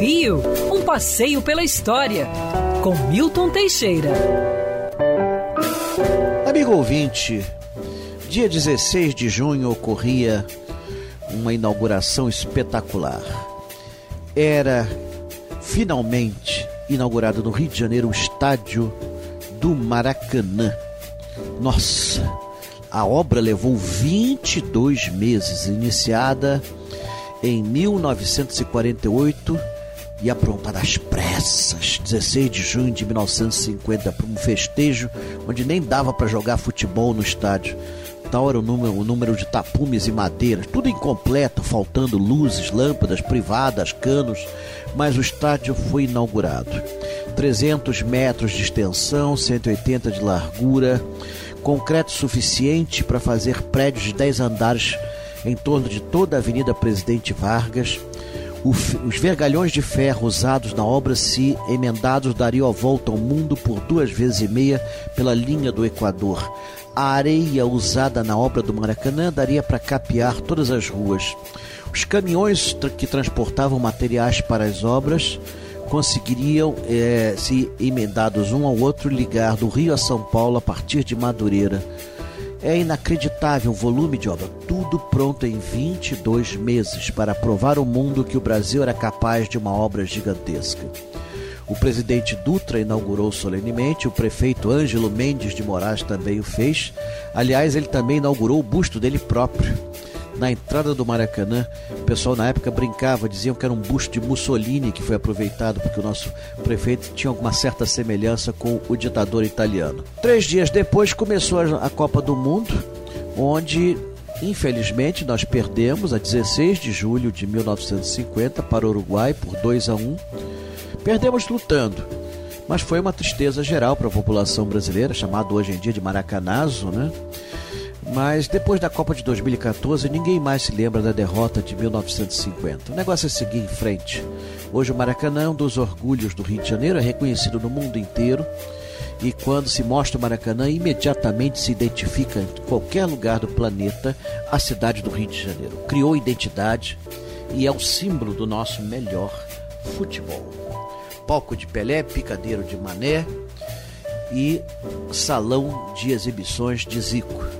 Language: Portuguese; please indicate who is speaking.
Speaker 1: Rio, um passeio pela história, com Milton Teixeira.
Speaker 2: Amigo ouvinte, dia 16 de junho ocorria uma inauguração espetacular. Era finalmente inaugurado no Rio de Janeiro o estádio do Maracanã. Nossa, a obra levou 22 meses, iniciada em 1948 e aprontada às pressas, 16 de junho de 1950, para um festejo onde nem dava para jogar futebol no estádio. Tal era o número, o número de tapumes e madeiras, tudo incompleto, faltando luzes, lâmpadas privadas, canos, mas o estádio foi inaugurado. 300 metros de extensão, 180 de largura, concreto suficiente para fazer prédios de 10 andares em torno de toda a Avenida Presidente Vargas. Os vergalhões de ferro usados na obra, se emendados, dariam a volta ao mundo por duas vezes e meia pela linha do Equador. A areia usada na obra do Maracanã daria para capear todas as ruas. Os caminhões que transportavam materiais para as obras conseguiriam, é, se emendados um ao outro, ligar do Rio a São Paulo a partir de Madureira. É inacreditável o volume de obra, tudo pronto em 22 meses para provar ao mundo que o Brasil era capaz de uma obra gigantesca. O presidente Dutra inaugurou solenemente, o prefeito Ângelo Mendes de Moraes também o fez. Aliás, ele também inaugurou o busto dele próprio. Na entrada do Maracanã, o pessoal na época brincava, diziam que era um busto de Mussolini que foi aproveitado porque o nosso prefeito tinha alguma certa semelhança com o ditador italiano. Três dias depois começou a Copa do Mundo, onde Infelizmente, nós perdemos a 16 de julho de 1950 para o Uruguai por 2 a 1. Perdemos lutando, mas foi uma tristeza geral para a população brasileira, chamado hoje em dia de Maracanazo, né? Mas depois da Copa de 2014, ninguém mais se lembra da derrota de 1950. O negócio é seguir em frente. Hoje o Maracanã é um dos orgulhos do Rio de Janeiro, é reconhecido no mundo inteiro. E quando se mostra o Maracanã, imediatamente se identifica em qualquer lugar do planeta a cidade do Rio de Janeiro. Criou identidade e é o símbolo do nosso melhor futebol. Palco de Pelé, picadeiro de Mané e salão de exibições de Zico.